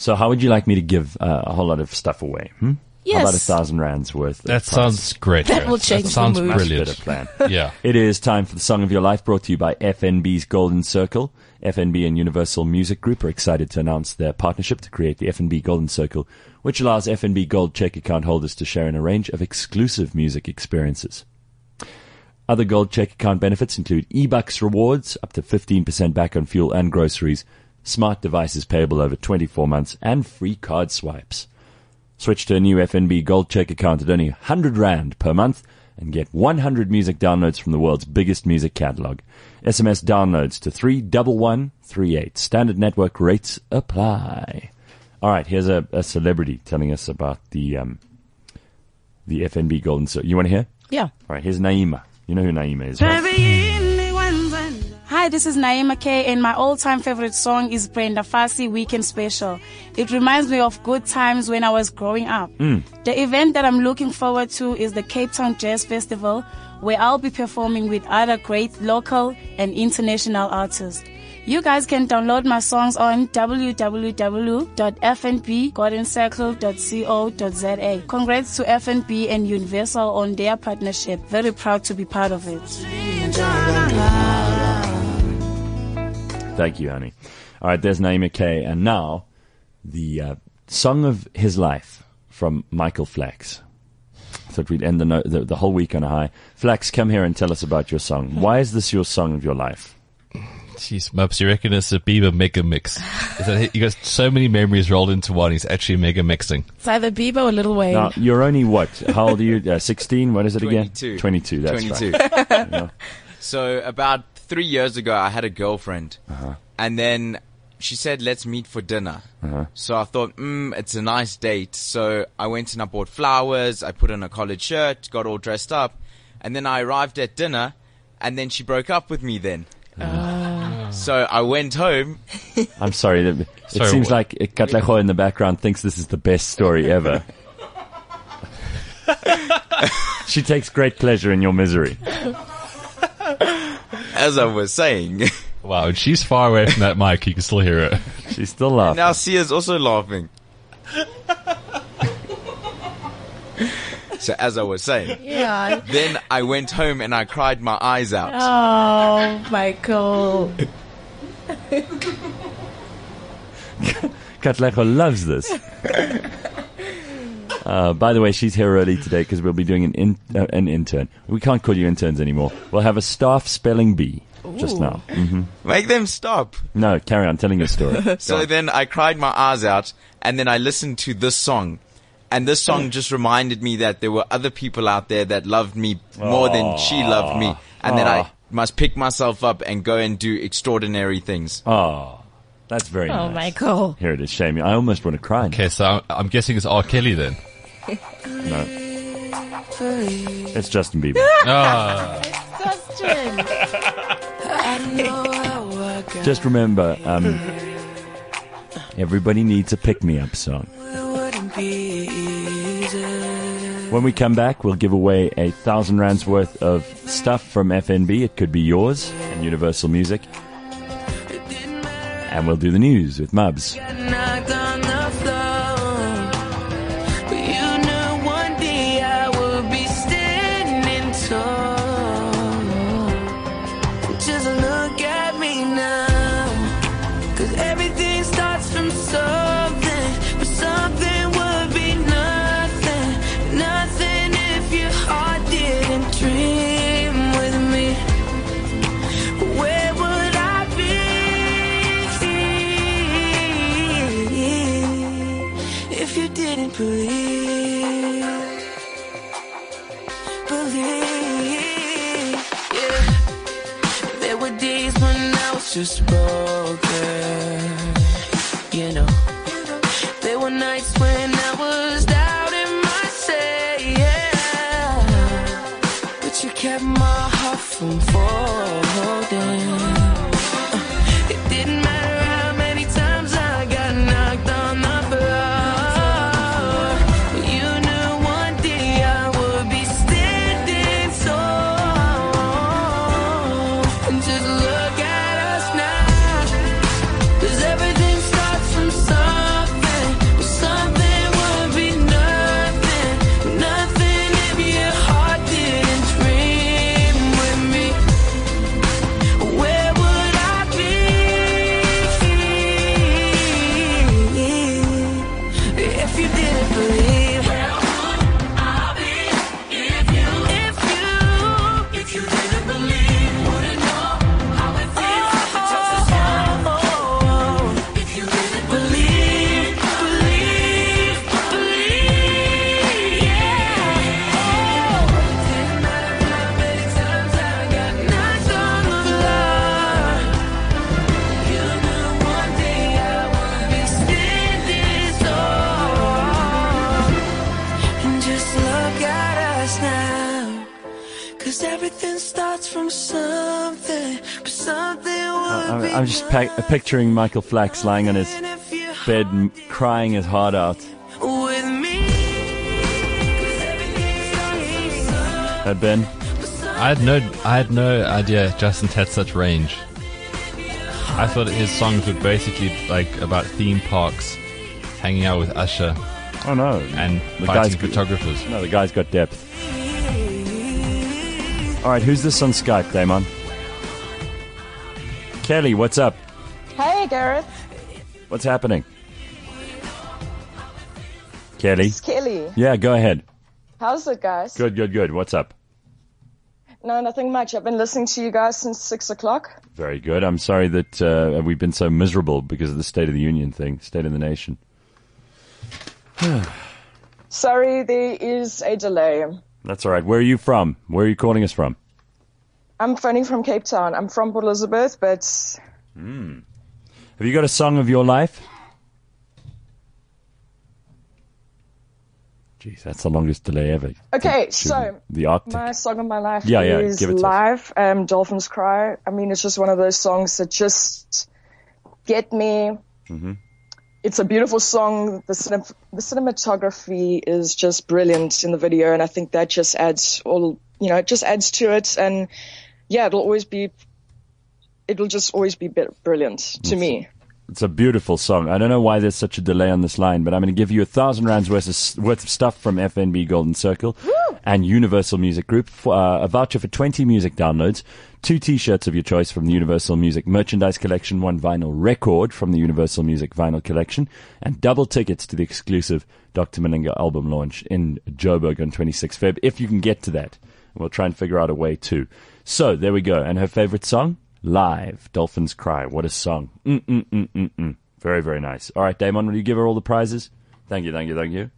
So, how would you like me to give uh, a whole lot of stuff away? Hmm? How about a thousand rands worth? That prize? sounds great. That will change That the sounds mood. Much brilliant. better plan. Yeah. It is time for the song of your life, brought to you by FNB's Golden Circle. FNB and Universal Music Group are excited to announce their partnership to create the FNB Golden Circle, which allows FNB Gold Cheque account holders to share in a range of exclusive music experiences. Other Gold Cheque account benefits include eBucks rewards, up to 15% back on fuel and groceries, smart devices payable over 24 months, and free card swipes. Switch to a new FNB Gold Cheque account at only 100 Rand per month and get 100 music downloads from the world's biggest music catalog. SMS downloads to 31138. Standard network rates apply. All right, here's a, a celebrity telling us about the um, the FNB Golden Circle. You want to hear? Yeah. All right, here's Naima. You know who Naima is, right? Hi, this is Naima Kay, and my all-time favorite song is Brenda Fassie Weekend Special. It reminds me of good times when I was growing up. Hmm. The event that I'm looking forward to is the Cape Town Jazz Festival, where I'll be performing with other great local and international artists. You guys can download my songs on www.fnbgoldencircle.co.za. Congrats to FNB and Universal on their partnership. Very proud to be part of it. Thank you, honey. All right, there's Naima Kay. And now, the uh, song of his life from Michael Flax. Thought we'd end the, no- the the whole week on a high. Flax, come here and tell us about your song. Why is this your song of your life? Jeez, Mubs, you reckon it's a Bieber mega mix? Is that, you got so many memories rolled into one. He's actually mega mixing. It's either Bieber or Lil Wayne. Now, you're only what? How old are you? Uh, 16? What is it again? 22. 22, that's 22. right. Yeah. So about three years ago, I had a girlfriend, uh-huh. and then she said, "Let's meet for dinner." Uh-huh. So I thought, mm, it's a nice date. So I went and I bought flowers. I put on a collared shirt, got all dressed up, and then I arrived at dinner, and then she broke up with me. Then. Ah. So I went home. I'm sorry. that- It Sorry, seems what? like Katlego in the background thinks this is the best story ever. she takes great pleasure in your misery. As I was saying, Wow, and she's far away from that mic. You can still hear it. She's still laughing. now Sia's also laughing. so as I was saying, Yeah. then I went home and I cried my eyes out. Oh, Michael. Katlego loves this. Uh, by the way, she's here early today because we'll be doing an in, uh, an intern. We can't call you interns anymore. We'll have a staff spelling bee just now. hmm Make them stop. No, carry on telling your story. So then I cried my eyes out and then I listened to this song. And this song just reminded me that there were other people out there that loved me more than she loved me. And then I must pick myself up and go and do extraordinary things. Oh, that's very Oh, nice. Michael. Here it is. Shame. I almost want to cry. now. Okay, so I'm, I'm guessing it's R. Kelly then. No. It's Justin Bieber. Ah, Justin. Just remember, um, everybody needs a pick me up song. When we come back, we'll give away a thousand rands worth of stuff from FNB. It could be yours and Universal Music. And we'll do the news with Mubs. If you didn't believe? Believe, yeah. There were days when I was just broken, you know. There were nights when I was doubting myself, yeah. But you kept my heart from folding. believe everything starts from something, but something would I'm, I'm just pa- picturing Michael Flax lying on his fine if you bed, m- crying his heart out. with me. 'Cause everything starts from something. Had been. I had no, I had no idea Justin had such range. I thought his songs were basically like about theme parks, hanging out with Usher, Oh no. and the fighting guy's photographers. No, the guy's got depth. All right, who's this on Skype, Damon? Kelly, what's up? Hey, Gareth. What's happening? Kelly? It's Kelly. Yeah, go ahead. How's it, guys? Good, good, good. What's up? No, nothing much. I've been listening to you guys since six o'clock. Very good. I'm sorry that uh, we've been so miserable because of the State of the Union thing, State of the Nation. Sorry, there is a delay. That's all right. Where are you from? Where are you calling us from? I'm phoning from Cape Town. I'm from Port Elizabeth, but Have you got a song of your life? Jeez, that's the longest delay ever. okay. To So the Arctic. my song of my life Yeah, yeah, is give it to us. live. Um, Dolphins Cry. I mean, it's just one of those songs that just get me. Mm-hmm. It's a beautiful song. The cinem- the cinematography is just brilliant in the video, and I think that just adds all you know. It just adds to it, and yeah, it'll always be. It'll just always be brilliant to me. It's a beautiful song. I don't know why there's such a delay on this line, but I'm going to give you a thousand rands worth of, worth of stuff from FNB Golden Circle and Universal Music Group. For, uh, a voucher for 20 music downloads, two t-shirts of your choice from the Universal Music Merchandise Collection, one vinyl record from the Universal Music Vinyl Collection, and double tickets to the exclusive Dr. Malinga album launch in Joburg on 26 Feb, if you can get to that. We'll try and figure out a way too. So there we go. And her favorite song? Live. Dolphins Cry. What a song. Mm-mm-mm-mm-mm. Very, very nice. All right, Damon, will you give her all the prizes? Thank you, thank you, thank you.